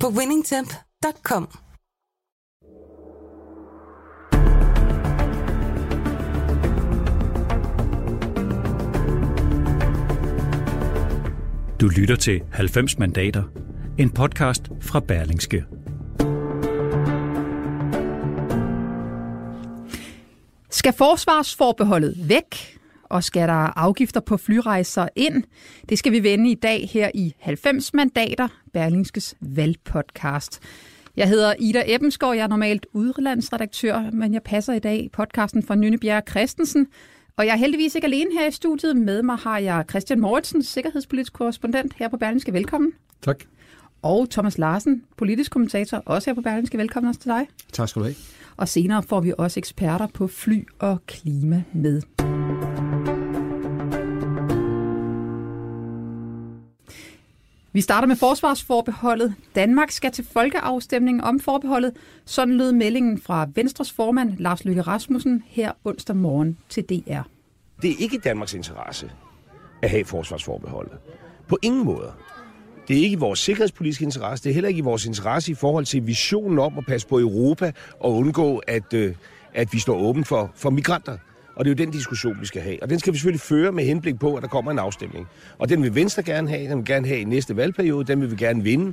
på winningtemp.com. Du lytter til 90 mandater, en podcast fra Berlingske. Skal forsvarsforbeholdet væk, og skal der afgifter på flyrejser ind? Det skal vi vende i dag her i 90 mandater, Berlingskes valgpodcast. Jeg hedder Ida Ebbensgaard, jeg er normalt udlandsredaktør, men jeg passer i dag podcasten fra Nynebjerg Christensen, og jeg er heldigvis ikke alene her i studiet. Med mig har jeg Christian Moritsen, sikkerhedspolitisk korrespondent her på Berlingske. Velkommen. Tak. Og Thomas Larsen, politisk kommentator, også her på Berlingske. Velkommen også til dig. Tak skal du have. Og senere får vi også eksperter på fly og klima med. Vi starter med forsvarsforbeholdet. Danmark skal til folkeafstemning om forbeholdet. Sådan lød meldingen fra Venstres formand Lars Løkke Rasmussen her onsdag morgen til DR. Det er ikke Danmarks interesse at have forsvarsforbeholdet. På ingen måde. Det er ikke i vores sikkerhedspolitiske interesse. Det er heller ikke i vores interesse i forhold til visionen om at passe på Europa og undgå, at, øh, at vi står åben for, for migranter. Og det er jo den diskussion, vi skal have. Og den skal vi selvfølgelig føre med henblik på, at der kommer en afstemning. Og den vil Venstre gerne have, den vil gerne have i næste valgperiode, den vil vi gerne vinde.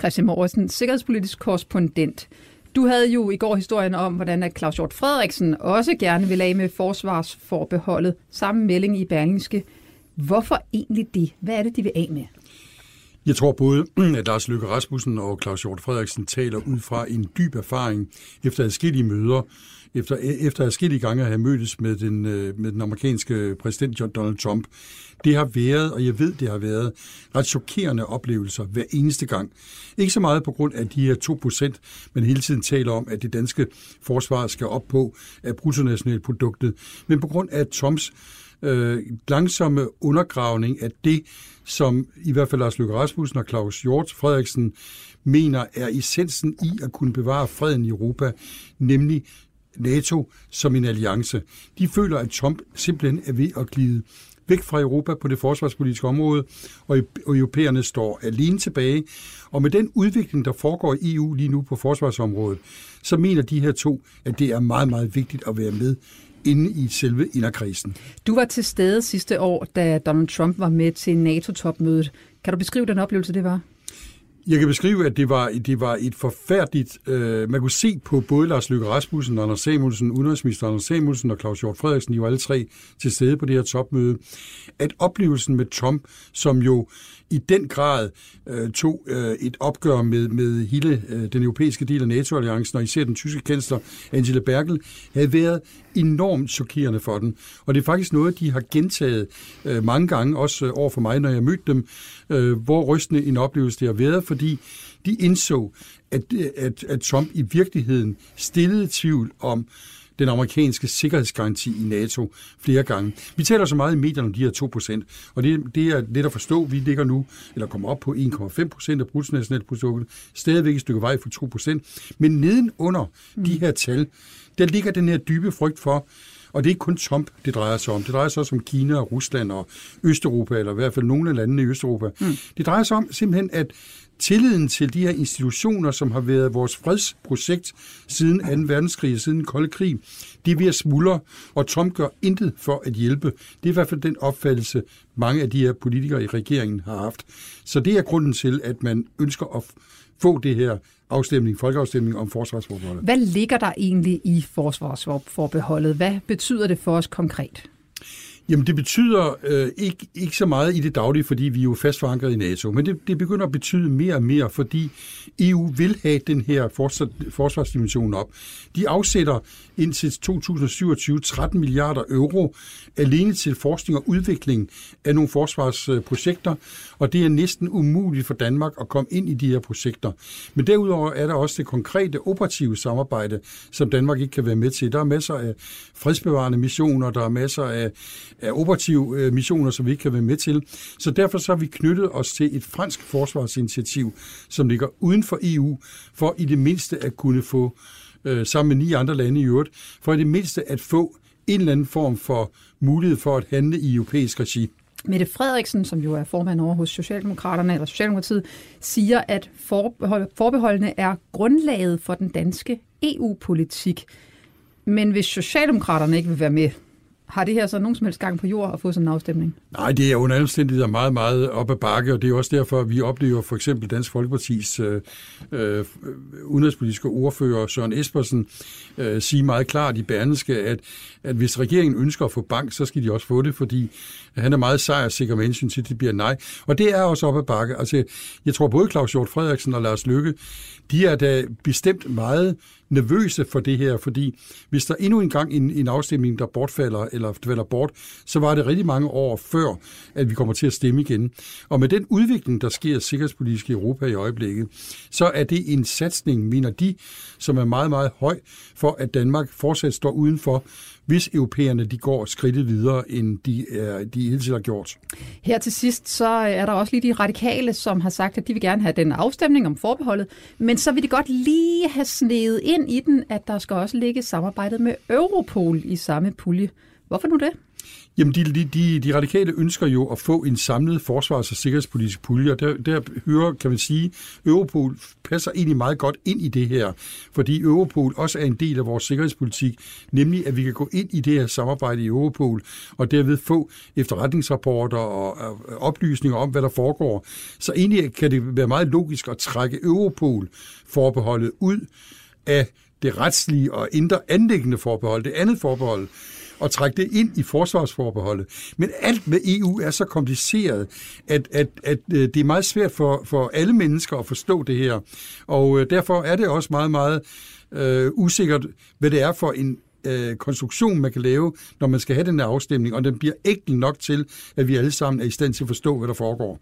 Christian Morrison, sikkerhedspolitisk korrespondent. Du havde jo i går historien om, hvordan at Claus Hjort Frederiksen også gerne vil af med forsvarsforbeholdet. Samme melding i Berlingske. Hvorfor egentlig det? Hvad er det, de vil af med? Jeg tror både, at Lars Løkke Rasmussen og Claus Hjort Frederiksen taler ud fra en dyb erfaring efter adskillige møder, efter, efter adskillige gange at have mødtes med den, øh, med den amerikanske præsident Donald Trump. Det har været, og jeg ved, det har været, ret chokerende oplevelser hver eneste gang. Ikke så meget på grund af de her 2%, men hele tiden taler om, at det danske forsvar skal op på af bruttonationalproduktet, men på grund af Trumps øh, langsomme undergravning af det, som i hvert fald Lars Løkke Rasmussen og Claus Hjort Frederiksen mener er essensen i at kunne bevare freden i Europa, nemlig NATO som en alliance. De føler, at Trump simpelthen er ved at glide væk fra Europa på det forsvarspolitiske område, og europæerne står alene tilbage. Og med den udvikling, der foregår i EU lige nu på forsvarsområdet, så mener de her to, at det er meget, meget vigtigt at være med inde i selve inderkredsen. Du var til stede sidste år, da Donald Trump var med til NATO-topmødet. Kan du beskrive den oplevelse, det var? Jeg kan beskrive, at det var, det var et forfærdeligt... Øh, man kunne se på både Lars Løkke Rasmussen, Anders Samuelsen, udenrigsminister Anders Samuelsen og Claus Hjort Frederiksen, de var alle tre til stede på det her topmøde, at oplevelsen med Trump, som jo i den grad øh, tog øh, et opgør med, med hele øh, den europæiske del af NATO-alliancen, og især den tyske kansler Angela Merkel, havde været enormt chokerende for den. Og det er faktisk noget, de har gentaget øh, mange gange, også øh, over for mig, når jeg mødte dem, øh, hvor rystende en oplevelse det har været, fordi de indså, at, øh, at, at Trump i virkeligheden stillede tvivl om, den amerikanske sikkerhedsgaranti i NATO flere gange. Vi taler så meget i medierne om de her 2 procent, og det, det er let at forstå. Vi ligger nu, eller kommer op på 1,5 procent af bruttonationalproduktet, stadigvæk et stykke vej for 2 procent. Men nedenunder mm. de her tal, der ligger den her dybe frygt for, og det er ikke kun Trump, det drejer sig om. Det drejer sig også om Kina og Rusland og Østeuropa, eller i hvert fald nogle af landene i Østeuropa. Mm. Det drejer sig om simpelthen, at tilliden til de her institutioner, som har været vores fredsprojekt siden 2. verdenskrig, siden den kolde krig, de er ved at smuldre, og Trump gør intet for at hjælpe. Det er i hvert fald den opfattelse, mange af de her politikere i regeringen har haft. Så det er grunden til, at man ønsker at få det her afstemning, folkeafstemning om forsvarsforbeholdet. Hvad ligger der egentlig i forsvarsforbeholdet? Hvad betyder det for os konkret? Jamen det betyder øh, ikke, ikke så meget i det daglige, fordi vi er jo fast forankret i NATO, men det, det begynder at betyde mere og mere, fordi EU vil have den her forsvarsdimension op. De afsætter indtil 2027 13 milliarder euro alene til forskning og udvikling af nogle forsvarsprojekter, og det er næsten umuligt for Danmark at komme ind i de her projekter. Men derudover er der også det konkrete operative samarbejde, som Danmark ikke kan være med til. Der er masser af fredsbevarende missioner, der er masser af, af operative øh, missioner, som vi ikke kan være med til. Så derfor så har vi knyttet os til et fransk forsvarsinitiativ, som ligger uden for EU, for i det mindste at kunne få, øh, sammen med ni andre lande i øvrigt, for i det mindste at få en eller anden form for mulighed for at handle i europæisk regi. Mette Frederiksen, som jo er formand over hos Socialdemokraterne, eller Socialdemokratiet, siger, at forbeholdene er grundlaget for den danske EU-politik. Men hvis Socialdemokraterne ikke vil være med, har det her så nogen som helst gang på jord at få sådan en afstemning? Nej, det er under omstændigheder meget, meget op ad bakke, og det er også derfor, at vi oplever for eksempel Dansk Folkepartis øh, øh, udenrigspolitiske ordfører Søren Espersen øh, sige meget klart i Berneske, at, at hvis regeringen ønsker at få bank, så skal de også få det, fordi han er meget sejrsikker med hensyn til, at det bliver nej. Og det er også op ad bakke. Altså, jeg tror både Claus Hjort Frederiksen og Lars Lykke, de er da bestemt meget nervøse for det her, fordi hvis der endnu engang en, en afstemning, der bortfalder eller falder bort, så var det rigtig mange år før, at vi kommer til at stemme igen. Og med den udvikling, der sker sikkerhedspolitisk i Europa i øjeblikket, så er det en satsning, mener de, som er meget, meget høj for, at Danmark fortsat står udenfor, hvis europæerne de går skridtet videre, end de, er, de hidtil har gjort. Her til sidst, så er der også lige de radikale, som har sagt, at de vil gerne have den afstemning om forbeholdet, men så vil de godt lige have snedet ind i den, at der skal også ligge samarbejdet med Europol i samme pulje. Hvorfor nu det? Jamen, de, de, de radikale ønsker jo at få en samlet forsvars- og sikkerhedspolitisk pulje, og der, der hører, kan man sige, Europol passer egentlig meget godt ind i det her, fordi Europol også er en del af vores sikkerhedspolitik, nemlig at vi kan gå ind i det her samarbejde i Europol, og derved få efterretningsrapporter og oplysninger om, hvad der foregår. Så egentlig kan det være meget logisk at trække Europol-forbeholdet ud af det retslige og indre anlæggende forbehold, det andet forbehold, og trække det ind i forsvarsforbeholdet. Men alt med EU er så kompliceret, at, at, at øh, det er meget svært for, for alle mennesker at forstå det her. Og øh, derfor er det også meget, meget øh, usikkert, hvad det er for en øh, konstruktion, man kan lave, når man skal have den her afstemning, og den bliver enkel nok til, at vi alle sammen er i stand til at forstå, hvad der foregår.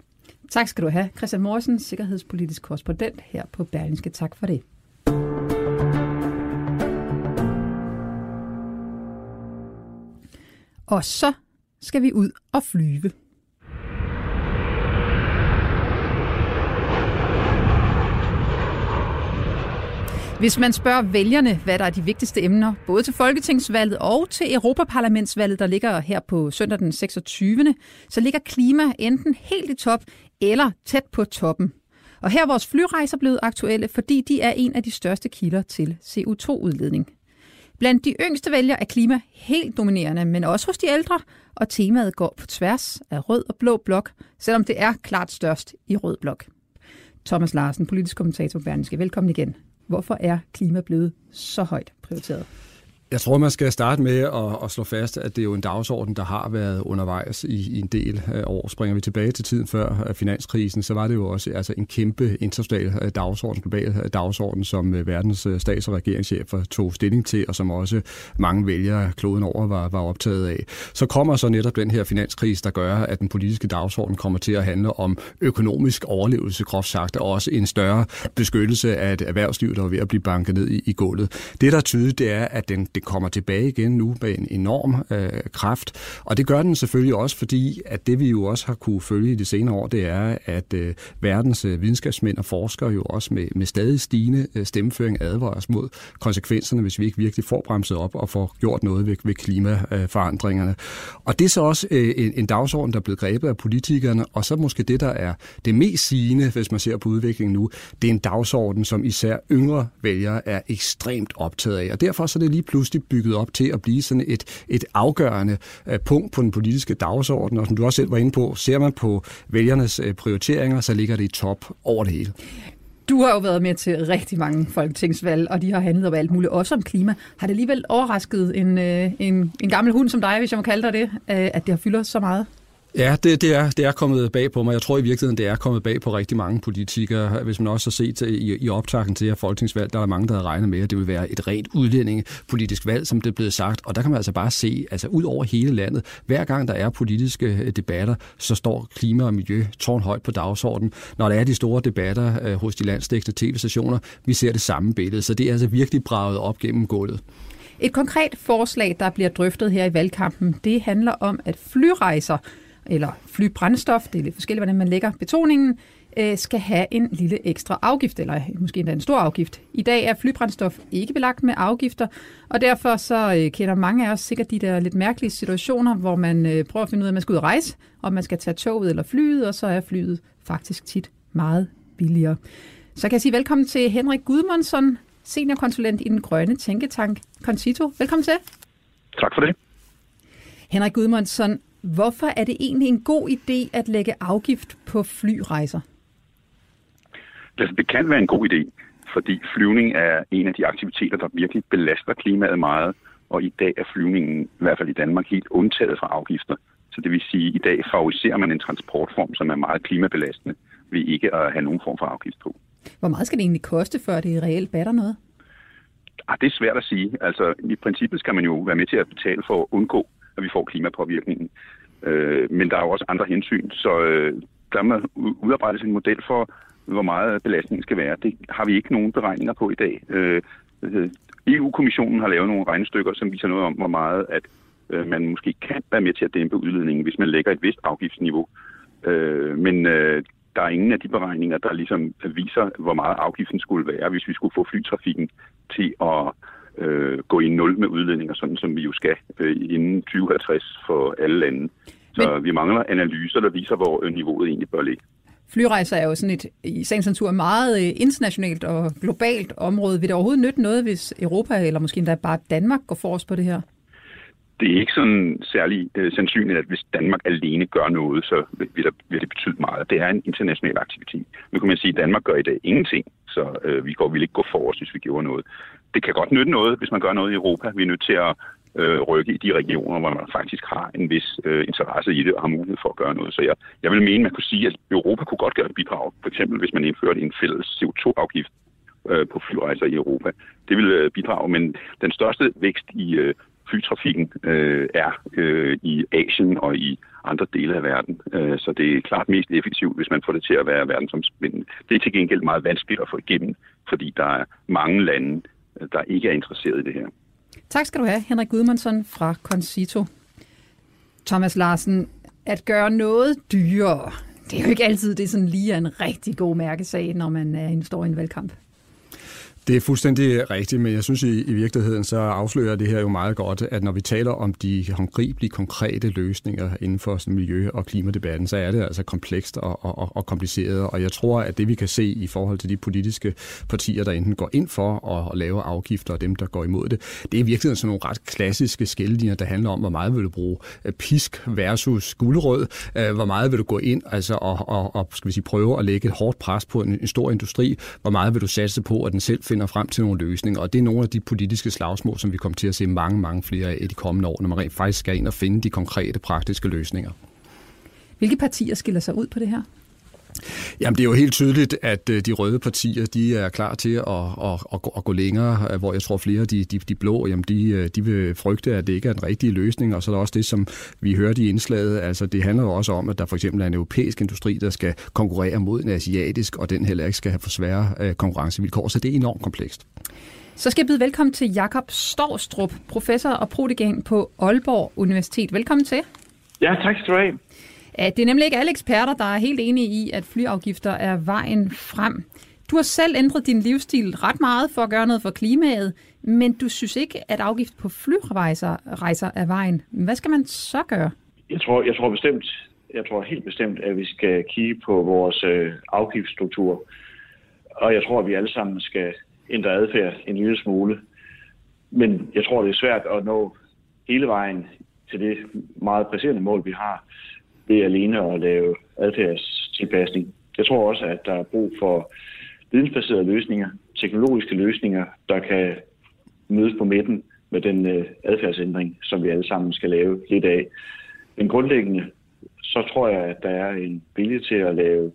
Tak skal du have, Christian Morsen, sikkerhedspolitisk korrespondent her på Berlingske. Tak for det. Og så skal vi ud og flyve. Hvis man spørger vælgerne, hvad der er de vigtigste emner, både til Folketingsvalget og til Europaparlamentsvalget, der ligger her på søndag den 26., så ligger klima enten helt i top eller tæt på toppen. Og her er vores flyrejser blevet aktuelle, fordi de er en af de største kilder til CO2-udledning. Blandt de yngste vælgere er klima helt dominerende, men også hos de ældre, og temaet går på tværs af rød og blå blok, selvom det er klart størst i rød blok. Thomas Larsen, politisk kommentator på Berlingske. Velkommen igen. Hvorfor er klima blevet så højt prioriteret? Jeg tror, man skal starte med at, at slå fast, at det er jo en dagsorden, der har været undervejs i, i en del øh, år. Springer vi tilbage til tiden før øh, finanskrisen, så var det jo også altså en kæmpe international øh, dagsorden, global dagsorden, som verdens stats- og regeringschefer tog stilling til, og som også mange vælgere kloden over var, var optaget af. Så kommer så netop den her finanskrise, der gør, at den politiske dagsorden kommer til at handle om økonomisk overlevelse, groft sagt, og også en større beskyttelse af et erhvervsliv, der er ved at blive banket ned i, i gulvet. Det, der er tydeligt, det er, at den, det kommer tilbage igen nu med en enorm øh, kraft. Og det gør den selvfølgelig også, fordi at det vi jo også har kunne følge i de senere år, det er, at øh, verdens øh, videnskabsmænd og forskere jo også med, med stadig stigende øh, stemmeføring advarer os mod konsekvenserne, hvis vi ikke virkelig får bremset op og får gjort noget ved, ved klimaforandringerne. Og det er så også øh, en, en dagsorden, der er blevet grebet af politikerne, og så måske det, der er det mest sigende, hvis man ser på udviklingen nu, det er en dagsorden, som især yngre vælgere er ekstremt optaget af. Og derfor så er det lige pludselig pludselig bygget op til at blive sådan et, et afgørende øh, punkt på den politiske dagsorden. Og som du også selv var inde på, ser man på vælgernes øh, prioriteringer, så ligger det i top over det hele. Du har jo været med til rigtig mange folketingsvalg, og de har handlet om alt muligt, også om klima. Har det alligevel overrasket en, øh, en, en gammel hund som dig, hvis jeg må kalde dig det, at det har fyldt så meget? Ja, det, det, er, det er kommet bag på mig. Jeg tror i virkeligheden, det er kommet bag på rigtig mange politikere. Hvis man også har set øh, i, i optakten til her folketingsvalg, der er mange, der havde regnet med, at det vil være et rent udlændingepolitisk valg, som det er blevet sagt. Og der kan man altså bare se, altså ud over hele landet, hver gang der er politiske øh, debatter, så står klima og miljø tårnhøjt på dagsordenen. Når der er de store debatter øh, hos de landsdækkende tv-stationer, vi ser det samme billede. Så det er altså virkelig braget op gennem gulvet. Et konkret forslag, der bliver drøftet her i valgkampen, det handler om, at flyrejser eller flybrændstof, det er lidt forskelligt, hvordan man lægger betoningen, øh, skal have en lille ekstra afgift, eller måske endda en stor afgift. I dag er flybrændstof ikke belagt med afgifter, og derfor så øh, kender mange af os sikkert de der lidt mærkelige situationer, hvor man øh, prøver at finde ud af, at man skal ud og rejse, og man skal tage toget eller flyet, og så er flyet faktisk tit meget billigere. Så kan jeg sige velkommen til Henrik Gudmundsson, seniorkonsulent i den grønne tænketank Concito. Velkommen til. Tak for det. Henrik Gudmundsson, Hvorfor er det egentlig en god idé at lægge afgift på flyrejser? Altså, det kan være en god idé, fordi flyvning er en af de aktiviteter, der virkelig belaster klimaet meget, og i dag er flyvningen, i hvert fald i Danmark, helt undtaget fra afgifter. Så det vil sige, at i dag favoriserer man en transportform, som er meget klimabelastende, ved ikke at have nogen form for afgift på. Hvor meget skal det egentlig koste, før det reelt batter noget? Ah, det er svært at sige. Altså, i princippet skal man jo være med til at betale for at undgå at vi får klimapåvirkningen. Øh, men der er jo også andre hensyn, så øh, der må udarbejdes en model for, hvor meget belastningen skal være. Det har vi ikke nogen beregninger på i dag. Øh, EU-kommissionen e har lavet nogle regnestykker, som viser noget om, hvor meget at øh, man måske kan være med til at dæmpe udledningen, hvis man lægger et vist afgiftsniveau. Øh, men øh, der er ingen af de beregninger, der ligesom viser, hvor meget afgiften skulle være, hvis vi skulle få flytrafikken til at øh, gå i nul med udledninger, sådan som vi jo skal øh, inden 2050 for alle lande. Så Men... vi mangler analyser, der viser, hvor øh, niveauet egentlig bør ligge. Flyrejser er jo sådan et, i sagens natur, meget øh, internationalt og globalt område. Vil det overhovedet nytte noget, hvis Europa, eller måske endda bare Danmark, går forrest på det her? Det er ikke sådan særlig øh, sandsynligt, at hvis Danmark alene gør noget, så vil, der, vil det betyde meget. Det er en international aktivitet. Nu kan man sige, at Danmark gør i dag ingenting, så øh, vi går, vil ikke gå forrest, hvis vi gjorde noget det kan godt nytte noget, hvis man gør noget i Europa. Vi er nødt til at øh, rykke i de regioner, hvor man faktisk har en vis øh, interesse i det og har mulighed for at gøre noget. Så jeg, jeg vil mene, man kunne sige, at Europa kunne godt gøre et bidrag. For eksempel hvis man indførte en fælles CO2-afgift øh, på flyrejser i Europa. Det vil øh, bidrage, men den største vækst i øh, flytrafikken øh, er øh, i Asien og i andre dele af verden. Øh, så det er klart mest effektivt, hvis man får det til at være verdensomspændende. Det er til gengæld meget vanskeligt at få igennem, fordi der er mange lande, der ikke er interesseret i det her. Tak skal du have, Henrik Gudmundsson fra Concito. Thomas Larsen, at gøre noget dyrere, det er jo ikke altid det sådan lige en rigtig god mærkesag, når man er en, står i en valgkamp. Det er fuldstændig rigtigt, men jeg synes i, i virkeligheden, så afslører det her jo meget godt, at når vi taler om de håndgribelige, konkrete løsninger inden for sådan miljø- og klimadebatten, så er det altså komplekst og, og, og kompliceret. Og jeg tror, at det vi kan se i forhold til de politiske partier, der enten går ind for at, lave afgifter, og dem, der går imod det, det er i virkeligheden sådan nogle ret klassiske skældlinjer, der handler om, hvor meget vil du bruge øh, pisk versus guldrød, øh, hvor meget vil du gå ind altså, og, og, og skal vi sige, prøve at lægge et hårdt pres på en, en stor industri, hvor meget vil du satse på, at den selv finder frem til nogle løsninger. Og det er nogle af de politiske slagsmål, som vi kommer til at se mange, mange flere af i de kommende år, når man rent faktisk skal ind og finde de konkrete, praktiske løsninger. Hvilke partier skiller sig ud på det her? Jamen, det er jo helt tydeligt, at øh, de røde partier, de er klar til at, at, at, at gå længere, øh, hvor jeg tror flere, de, de, de blå, jamen, de, øh, de vil frygte, at det ikke er den rigtige løsning, og så er der også det, som vi hørte i indslaget, altså det handler jo også om, at der for eksempel er en europæisk industri, der skal konkurrere mod en asiatisk, og den heller ikke skal have for svære konkurrencevilkår, så det er enormt komplekst. Så skal jeg byde velkommen til Jakob Storstrup, professor og prodegan på Aalborg Universitet. Velkommen til. Ja, tak skal du have. Det er nemlig ikke alle eksperter, der er helt enige i, at flyafgifter er vejen frem. Du har selv ændret din livsstil ret meget for at gøre noget for klimaet, men du synes ikke, at afgift på flyrejser rejser er vejen. Hvad skal man så gøre? Jeg tror, jeg tror bestemt, jeg tror helt bestemt, at vi skal kigge på vores øh, afgiftsstruktur. Og jeg tror, at vi alle sammen skal ændre adfærd en lille smule. Men jeg tror, det er svært at nå hele vejen til det meget presserende mål, vi har ved alene at lave adfærdstilpasning. Jeg tror også, at der er brug for vidensbaserede løsninger, teknologiske løsninger, der kan mødes på midten med den øh, adfærdsændring, som vi alle sammen skal lave lidt af. Men grundlæggende, så tror jeg, at der er en vilje til at lave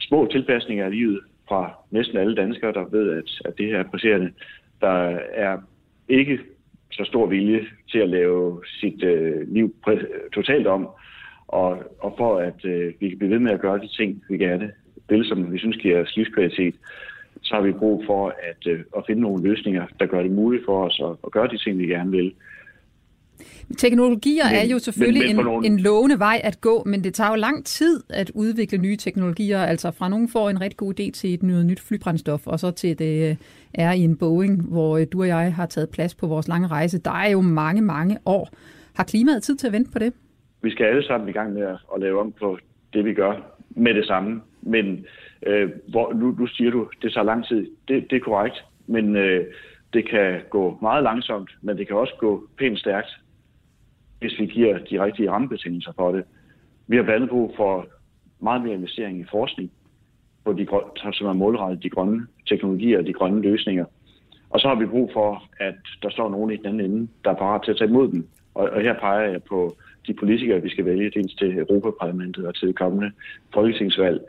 små tilpasninger af livet fra næsten alle danskere, der ved, at, at det her er presserende. Der er ikke så stor vilje til at lave sit øh, liv totalt om, og, og for at øh, vi kan blive ved med at gøre de ting, vi gerne vil, som vi synes giver os livskvalitet, så har vi brug for at, øh, at finde nogle løsninger, der gør det muligt for os at, at gøre de ting, vi gerne vil. Teknologier men, er jo selvfølgelig men, men en, nogle... en lovende vej at gå, men det tager jo lang tid at udvikle nye teknologier. Altså fra nogen får en rigtig god idé til et nyt, nyt flybrændstof, og så til det øh, er i en Boeing, hvor øh, du og jeg har taget plads på vores lange rejse. Der er jo mange, mange år. Har klimaet tid til at vente på det? Vi skal alle sammen i gang med at lave om på det, vi gør med det samme. Men øh, hvor, nu, nu siger du, det tager lang tid. Det, det er korrekt, men øh, det kan gå meget langsomt, men det kan også gå pænt stærkt hvis vi giver de rigtige rammebetingelser for det. Vi har blandt andet brug for meget mere investering i forskning, på de, som er målrettet de grønne teknologier og de grønne løsninger. Og så har vi brug for, at der står nogen i den anden ende, der er parat til at tage imod dem. Og, og her peger jeg på de politikere, vi skal vælge, dels til Europaparlamentet og til det kommende folketingsvalg.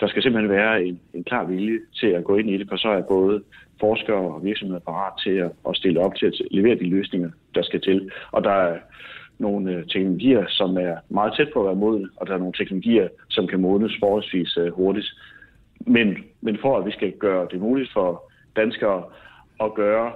Der skal simpelthen være en, en klar vilje til at gå ind i det, for så er både forskere og virksomheder parat til at, at stille op til at levere de løsninger, der skal til. Og der er nogle øh, teknologier, som er meget tæt på at være modne, og der er nogle teknologier, som kan modnes forholdsvis øh, hurtigt. Men, men for at vi skal gøre det muligt for danskere at gøre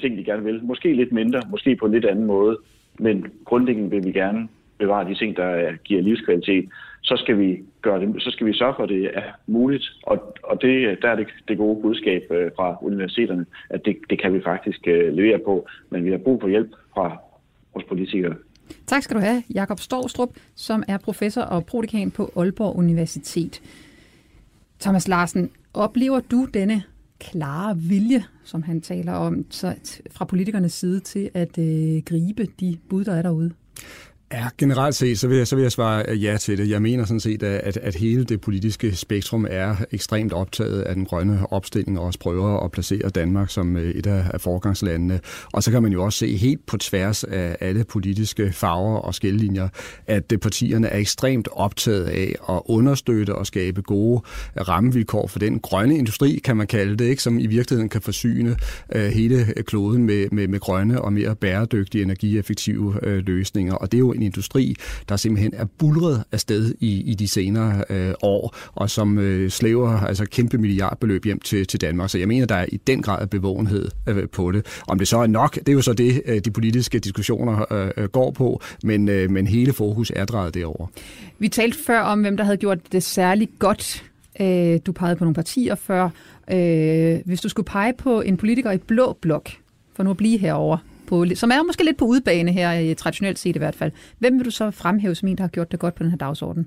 ting, de gerne vil, måske lidt mindre, måske på en lidt anden måde, men grundlæggende vil vi gerne bevare de ting, der giver livskvalitet, så skal vi gøre det, så skal vi sørge for, at det er muligt. Og, og det, der er det, det gode budskab øh, fra universiteterne, at det, det kan vi faktisk øh, levere på, men vi har brug for hjælp fra vores politikere. Tak skal du have, Jakob Storstrup, som er professor og prodekan på Aalborg Universitet. Thomas Larsen, oplever du denne klare vilje, som han taler om, så fra politikernes side til at øh, gribe de bud, der er derude? Ja, generelt set, så vil, jeg, så vil jeg svare øh, ja til det. Jeg mener sådan set, at, at hele det politiske spektrum er ekstremt optaget af den grønne opstilling og også prøver at placere Danmark som øh, et af forgangslandene. Og så kan man jo også se helt på tværs af alle politiske farver og skillelinjer, at øh, partierne er ekstremt optaget af at understøtte og skabe gode rammevilkår for den grønne industri, kan man kalde det, ikke, som i virkeligheden kan forsyne hele kloden med, med, med grønne og mere bæredygtige, energieffektive løsninger. Og det er jo en industri, der simpelthen er bulret afsted i, i de senere øh, år, og som øh, slæver altså kæmpe milliardbeløb hjem til, til Danmark. Så jeg mener, der er i den grad bevågenhed øh, på det. Om det så er nok, det er jo så det, øh, de politiske diskussioner øh, går på, men, øh, men hele fokus er drejet derover. Vi talte før om, hvem der havde gjort det særligt godt. Øh, du pegede på nogle partier før. Øh, hvis du skulle pege på en politiker i blå blok, for nu at blive herover, på, som er måske lidt på udbane her, øh, traditionelt set i hvert fald. Hvem vil du så fremhæve som en, der har gjort det godt på den her dagsorden?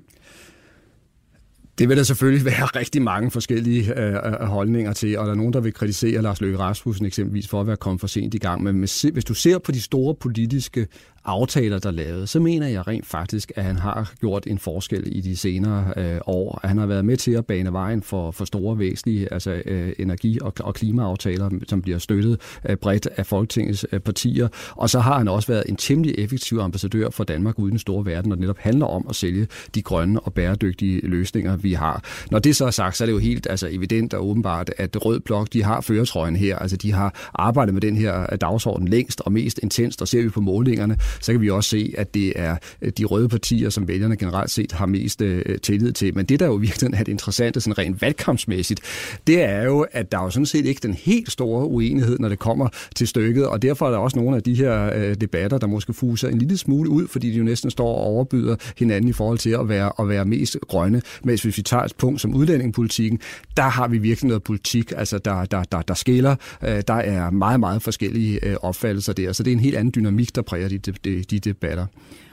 Det vil der selvfølgelig være rigtig mange forskellige øh, øh, holdninger til, og der er nogen, der vil kritisere Lars Løkke Rasmussen eksempelvis for at være kommet for sent i gang. Men hvis du ser på de store politiske aftaler, der er lavet, så mener jeg rent faktisk, at han har gjort en forskel i de senere øh, år. At han har været med til at bane vejen for, for store væsentlige altså, øh, energi- og, og klimaaftaler, som bliver støttet øh, bredt af Folketingets øh, partier. Og så har han også været en temmelig effektiv ambassadør for Danmark uden den store verden, og det netop handler om at sælge de grønne og bæredygtige løsninger, vi har. Når det så er sagt, så er det jo helt altså, evident og åbenbart, at Rød Blok de har føretrøjen her. Altså, de har arbejdet med den her dagsorden længst og mest intenst, og ser vi på målingerne, så kan vi også se, at det er øh, de røde partier, som vælgerne generelt set har mest øh, tillid til. Men det, der jo virkelig er det interessante, sådan rent valgkampsmæssigt, det er jo, at der er jo sådan set ikke den helt store uenighed, når det kommer til stykket, og derfor er der også nogle af de her øh, debatter, der måske fuser en lille smule ud, fordi de jo næsten står og overbyder hinanden i forhold til at være, at være mest grønne. Men hvis vi deficitarisk punkt som udlændingepolitikken, der har vi virkelig noget politik, altså der, der, der, der skiller. Øh, der er meget, meget forskellige øh, opfattelser der, så det er en helt anden dynamik, der præger de, de, de debatter.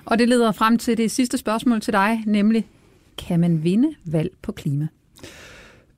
Og det leder frem til det sidste spørgsmål til dig, nemlig, kan man vinde valg på klima?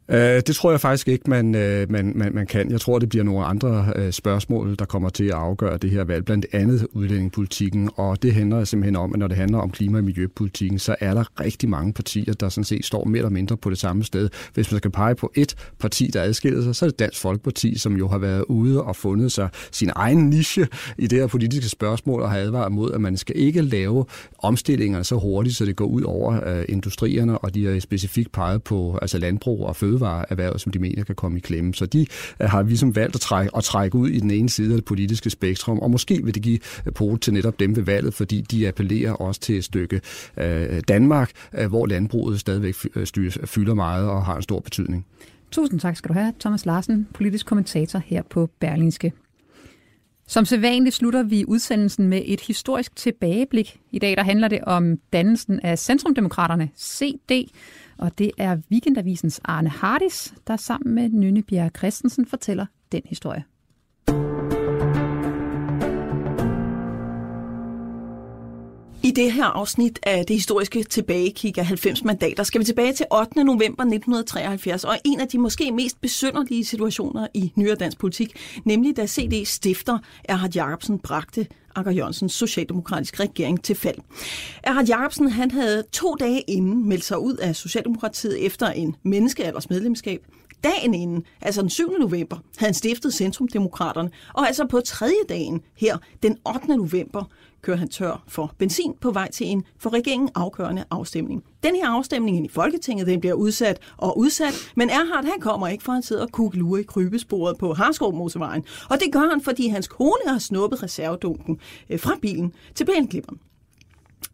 Uh, det tror jeg faktisk ikke, man, uh, man, man, man kan. Jeg tror, det bliver nogle andre uh, spørgsmål, der kommer til at afgøre det her valg, blandt andet udlændingepolitikken, og det handler simpelthen om, at når det handler om klima- og miljøpolitikken, så er der rigtig mange partier, der sådan set står mere eller mindre på det samme sted. Hvis man skal pege på et parti, der adskiller sig, så er det Dansk Folkeparti, som jo har været ude og fundet sig sin egen niche i det her politiske spørgsmål, og har advaret mod, at man skal ikke lave omstillingerne så hurtigt, så det går ud over uh, industrierne, og de har specifikt peget på altså landbrug og føde fødevareerhvervet, som de mener kan komme i klemme. Så de øh, har ligesom valgt at trække, at trække ud i den ene side af det politiske spektrum, og måske vil det give øh, pote til netop dem ved valget, fordi de appellerer også til et stykke øh, Danmark, øh, hvor landbruget stadigvæk øh, fylder meget og har en stor betydning. Tusind tak skal du have, Thomas Larsen, politisk kommentator her på Berlingske. Som sædvanligt slutter vi udsendelsen med et historisk tilbageblik. I dag der handler det om dannelsen af Centrumdemokraterne, CD, og det er Weekendavisens Arne Hardis, der sammen med Nynne Bjerre Christensen fortæller den historie. I det her afsnit af det historiske tilbagekig af 90 mandater skal vi tilbage til 8. november 1973, og en af de måske mest besynderlige situationer i nyere dansk politik, nemlig da CD stifter Erhard Jacobsen bragte Anker Jørgensens socialdemokratiske regering til fald. Erhard Jacobsen han havde to dage inden meldt sig ud af Socialdemokratiet efter en menneskealders medlemskab. Dagen inden, altså den 7. november, havde han stiftet Centrumdemokraterne, og altså på tredje dagen her, den 8. november, kører han tør for benzin på vej til en for regeringen afgørende afstemning. Den her afstemning i Folketinget den bliver udsat og udsat, men Erhard han kommer ikke, for han sidder og kugler i krybesporet på Harskov Motorvejen. Og det gør han, fordi hans kone har snuppet reservedunken øh, fra bilen til pænklipperen.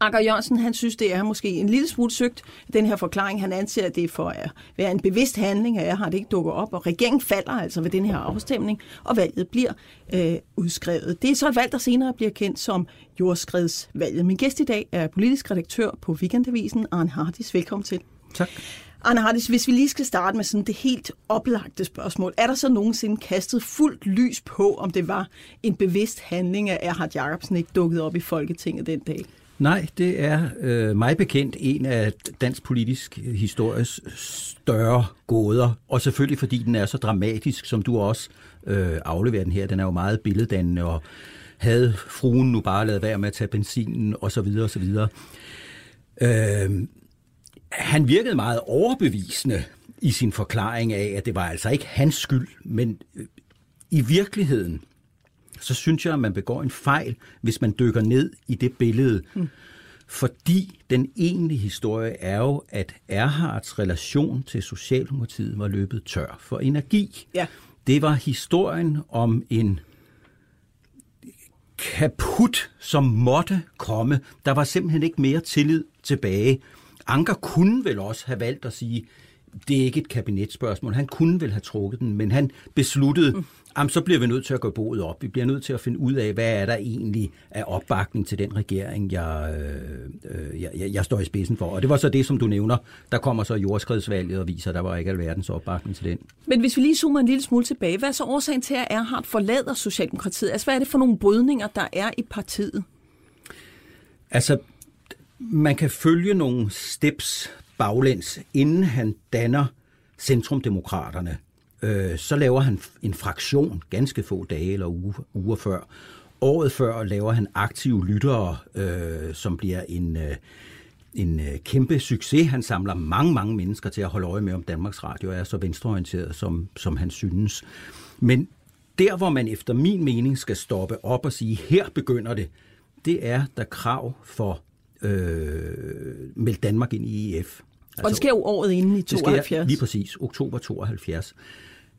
Anker Jørgensen, han synes, det er måske en lille smule søgt, den her forklaring. Han anser det for at være en bevidst handling, at jeg har det ikke dukket op, og regeringen falder altså ved den her afstemning, og valget bliver øh, udskrevet. Det er så et valg, der senere bliver kendt som jordskredsvalget. Min gæst i dag er politisk redaktør på Weekendavisen, Arne Hardis. Velkommen til. Tak. Arne Hardis, hvis vi lige skal starte med sådan det helt oplagte spørgsmål. Er der så nogensinde kastet fuldt lys på, om det var en bevidst handling, at Erhard Jacobsen ikke dukkede op i Folketinget den dag? Nej, det er øh, mig bekendt en af dansk politisk histories større gåder, og selvfølgelig fordi den er så dramatisk, som du også øh, afleverer den her. Den er jo meget billeddannende, og havde fruen nu bare lavet være med at tage benzinen, og så videre, og så videre. Øh, han virkede meget overbevisende i sin forklaring af, at det var altså ikke hans skyld, men øh, i virkeligheden, så synes jeg, at man begår en fejl, hvis man dykker ned i det billede. Mm. Fordi den egentlige historie er jo, at Erhards relation til Socialdemokratiet var løbet tør for energi. Ja. Det var historien om en kaput, som måtte komme. Der var simpelthen ikke mere tillid tilbage. Anker kunne vel også have valgt at sige, det er ikke et kabinetsspørgsmål. Han kunne vel have trukket den, men han besluttede, mm. Jamen, så bliver vi nødt til at gå boet op. Vi bliver nødt til at finde ud af, hvad er der egentlig af opbakning til den regering, jeg, øh, jeg, jeg står i spidsen for. Og det var så det, som du nævner. Der kommer så jordskredsvalget og viser, at der var ikke alverdens opbakning til den. Men hvis vi lige zoomer en lille smule tilbage, hvad er så årsagen til, at Erhard forlader Socialdemokratiet? Altså, hvad er det for nogle brydninger, der er i partiet? Altså, man kan følge nogle steps baglæns, inden han danner Centrumdemokraterne. Øh, så laver han en fraktion ganske få dage eller uger, uger før. Året før laver han aktive lyttere, øh, som bliver en, øh, en øh, kæmpe succes. Han samler mange, mange mennesker til at holde øje med, om Danmarks Radio er så venstreorienteret, som, som han synes. Men der, hvor man efter min mening skal stoppe op og sige, her begynder det, det er der krav for øh, meldt Danmark ind i EF. Altså, og det sker jo året inden i 72. Sker, lige præcis, oktober 72.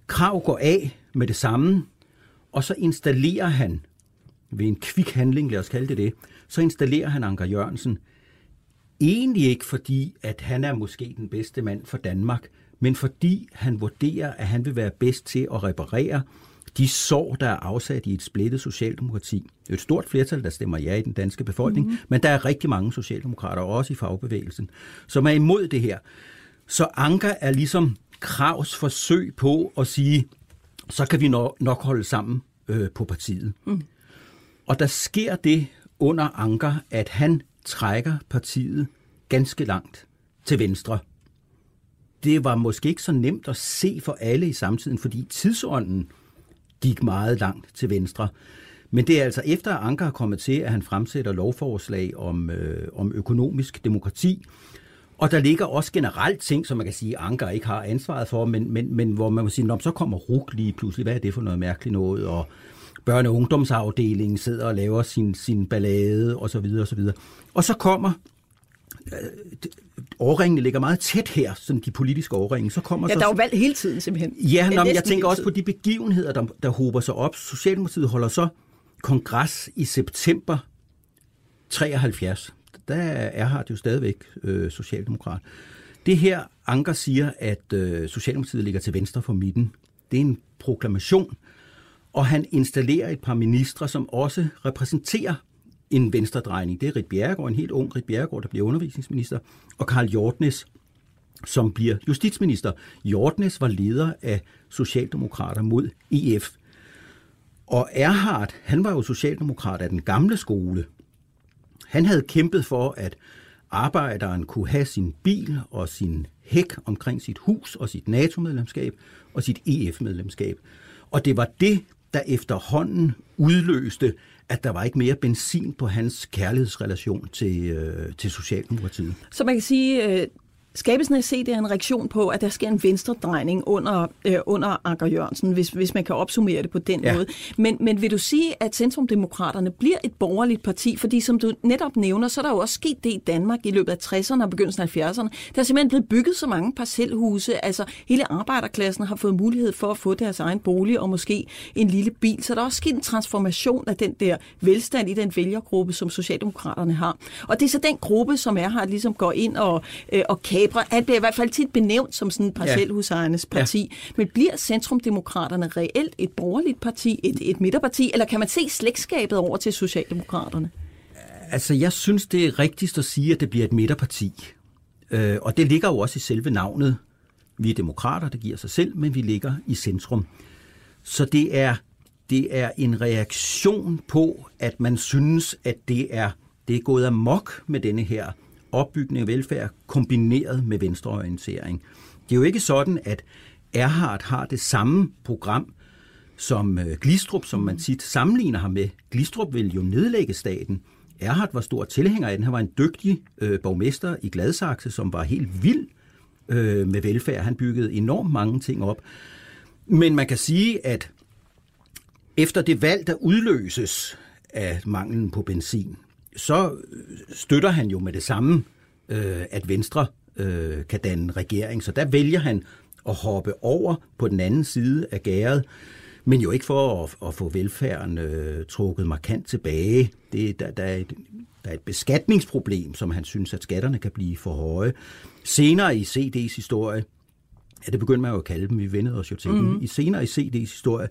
Krav går af med det samme, og så installerer han, ved en kvik handling, lad os kalde det det, så installerer han Anker Jørgensen, egentlig ikke fordi, at han er måske den bedste mand for Danmark, men fordi han vurderer, at han vil være bedst til at reparere de sår, der er afsat i et splittet socialdemokrati. Det er et stort flertal, der stemmer ja i den danske befolkning, mm-hmm. men der er rigtig mange socialdemokrater, også i fagbevægelsen, som er imod det her. Så Anker er ligesom Kravs forsøg på at sige, så kan vi nok holde sammen øh, på partiet. Mm. Og der sker det under Anker, at han trækker partiet ganske langt til venstre. det var måske ikke så nemt at se for alle i samtiden, fordi tidsånden gik meget langt til venstre. Men det er altså efter, at Anker er kommet til, at han fremsætter lovforslag om, øh, om økonomisk demokrati. Og der ligger også generelt ting, som man kan sige, Anker ikke har ansvaret for, men, men, men hvor man må sige, så kommer RUK lige pludselig. Hvad er det for noget mærkeligt noget? Og børne- og ungdomsafdelingen sidder og laver sin, sin ballade og så videre og så videre. Og så kommer årringene ligger meget tæt her, sådan de politiske årringe. Så kommer ja, så, der er jo valg hele tiden simpelthen. Ja, nå, jeg tænker også på de begivenheder, der, der hober sig op. Socialdemokratiet holder så kongres i september 73. Der er Hart jo stadigvæk øh, socialdemokrat. Det her, Anker siger, at øh, Socialdemokratiet ligger til venstre for midten. Det er en proklamation, og han installerer et par ministre, som også repræsenterer en venstredrejning. Det er Rit Bjerregaard, en helt ung Rit Bjerregaard, der bliver undervisningsminister, og Karl Hjortnes, som bliver justitsminister. Hjortnes var leder af Socialdemokrater mod EF. Og Erhard, han var jo socialdemokrat af den gamle skole. Han havde kæmpet for, at arbejderen kunne have sin bil og sin hæk omkring sit hus og sit NATO-medlemskab og sit EF-medlemskab. Og det var det, der efterhånden udløste, at der var ikke mere benzin på hans kærlighedsrelation til, øh, til Socialdemokratiet. Så man kan sige, øh, Skabelsen af CD er en reaktion på, at der sker en venstredrejning under, øh, under Anker Jørgensen, hvis, hvis man kan opsummere det på den ja. måde. Men, men vil du sige, at Centrumdemokraterne bliver et borgerligt parti? Fordi som du netop nævner, så er der jo også sket det i Danmark i løbet af 60'erne og begyndelsen af 70'erne. Der er simpelthen blevet bygget så mange parcelhuse. Altså hele arbejderklassen har fået mulighed for at få deres egen bolig og måske en lille bil. Så der er også sket en transformation af den der velstand i den vælgergruppe, som Socialdemokraterne har. Og det er så den gruppe, som er her, ligesom går ind og, øh, og kan kapre. Han bliver i hvert fald tit benævnt som sådan parcelhusejernes parti. Ja. Men bliver Centrumdemokraterne reelt et borgerligt parti, et, et midterparti, eller kan man se slægtskabet over til Socialdemokraterne? Altså, jeg synes, det er rigtigst at sige, at det bliver et midterparti. Øh, og det ligger jo også i selve navnet. Vi er demokrater, det giver sig selv, men vi ligger i centrum. Så det er, det er en reaktion på, at man synes, at det er, det er gået amok med denne her opbygning af velfærd kombineret med venstreorientering. Det er jo ikke sådan, at Erhard har det samme program som øh, Glistrup, som man tit sammenligner ham med. Glistrup vil jo nedlægge staten. Erhard var stor tilhænger af den. Han var en dygtig øh, borgmester i Gladsaxe, som var helt vild øh, med velfærd. Han byggede enormt mange ting op. Men man kan sige, at efter det valg, der udløses af manglen på benzin, så øh, støtter han jo med det samme, øh, at Venstre øh, kan danne regering. Så der vælger han at hoppe over på den anden side af gæret, men jo ikke for at, at få velfærden øh, trukket markant tilbage. Det, der, der, er et, der er et beskatningsproblem, som han synes, at skatterne kan blive for høje. Senere i CD's historie, ja, det begyndte man jo at kalde dem, vi vendede os jo til mm-hmm. I senere i CD's historie,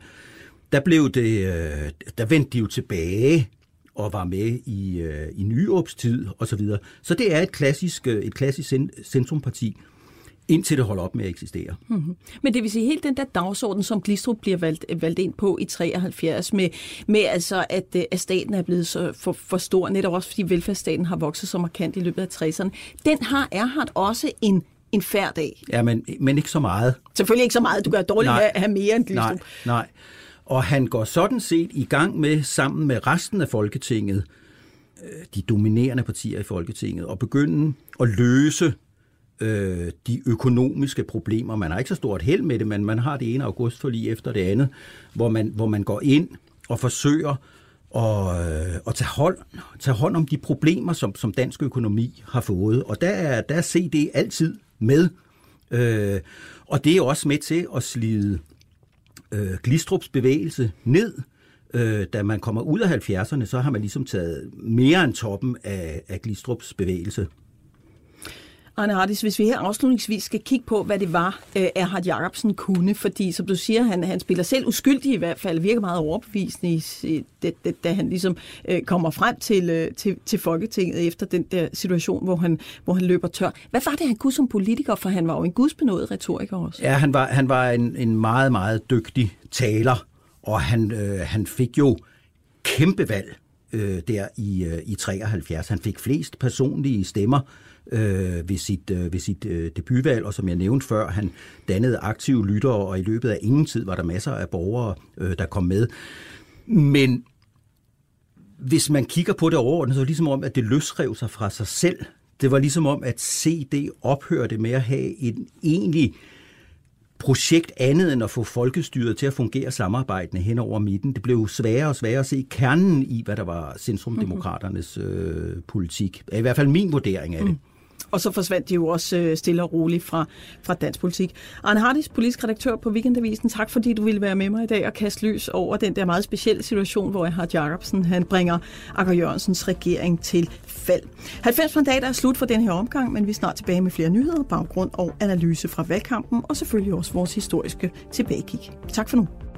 der blev det, øh, der vendte de jo tilbage og var med i, øh, i Nyåbs tid og Så, videre. så det er et klassisk, øh, et klassisk centrumparti, indtil det holder op med at eksistere. Mm-hmm. Men det vil sige, helt den der dagsorden, som Glistrup bliver valgt, valgt ind på i 73, med, med altså, at, øh, at staten er blevet så for, for stor, netop også fordi velfærdsstaten har vokset så markant i løbet af 60'erne, den har Erhard også en en færd dag. Ja, men, men ikke så meget. Selvfølgelig ikke så meget. Du kan dårligt nej, have, have mere end Glistrup. Nej, nej. Og han går sådan set i gang med, sammen med resten af Folketinget, øh, de dominerende partier i Folketinget, at begynde at løse øh, de økonomiske problemer. Man har ikke så stort held med det, men man har det ene august for lige efter det andet, hvor man, hvor man går ind og forsøger at, øh, at tage, hold, tage hånd om de problemer, som, som dansk økonomi har fået. Og der er, der er CD altid med. Øh, og det er også med til at slide øh, Glistrups bevægelse ned. Øh, da man kommer ud af 70'erne, så har man ligesom taget mere end toppen af, af Glistrups bevægelse. Arne Hardis, hvis vi her afslutningsvis skal kigge på, hvad det var, uh, Erhard Jacobsen kunne, fordi som du siger, han, han spiller selv uskyldig i hvert fald, virker meget overbevisende, i, det, det, da han ligesom øh, kommer frem til, øh, til, til Folketinget efter den der situation, hvor han, hvor han løber tør. Hvad var det, han kunne som politiker, for han var jo en gudsbenået retoriker også? Ja, han var, han var en, en meget, meget dygtig taler, og han, øh, han fik jo kæmpe valg øh, der i, øh, i 73. Han fik flest personlige stemmer øh, ved sit, øh, ved sit øh, debutvalg, og som jeg nævnte før, han dannede aktive lyttere, og i løbet af ingen tid var der masser af borgere, øh, der kom med. Men hvis man kigger på det overordnet, så er det ligesom om, at det løsrev sig fra sig selv. Det var ligesom om, at CD ophørte med at have en egentlig projekt andet end at få folkestyret til at fungere samarbejdende hen over midten. Det blev sværere og sværere at se kernen i, hvad der var centrumdemokraternes øh, politik. I hvert fald min vurdering af det. Mm. Og så forsvandt de jo også øh, stille og roligt fra, fra dansk politik. Arne Hardis, politisk redaktør på Weekendavisen, tak fordi du ville være med mig i dag og kaste lys over den der meget specielle situation, hvor har Jacobsen han bringer Akker Jørgensens regering til fald. 90 mandater er slut for den her omgang, men vi er snart tilbage med flere nyheder, baggrund og analyse fra valgkampen, og selvfølgelig også vores historiske tilbagekig. Tak for nu.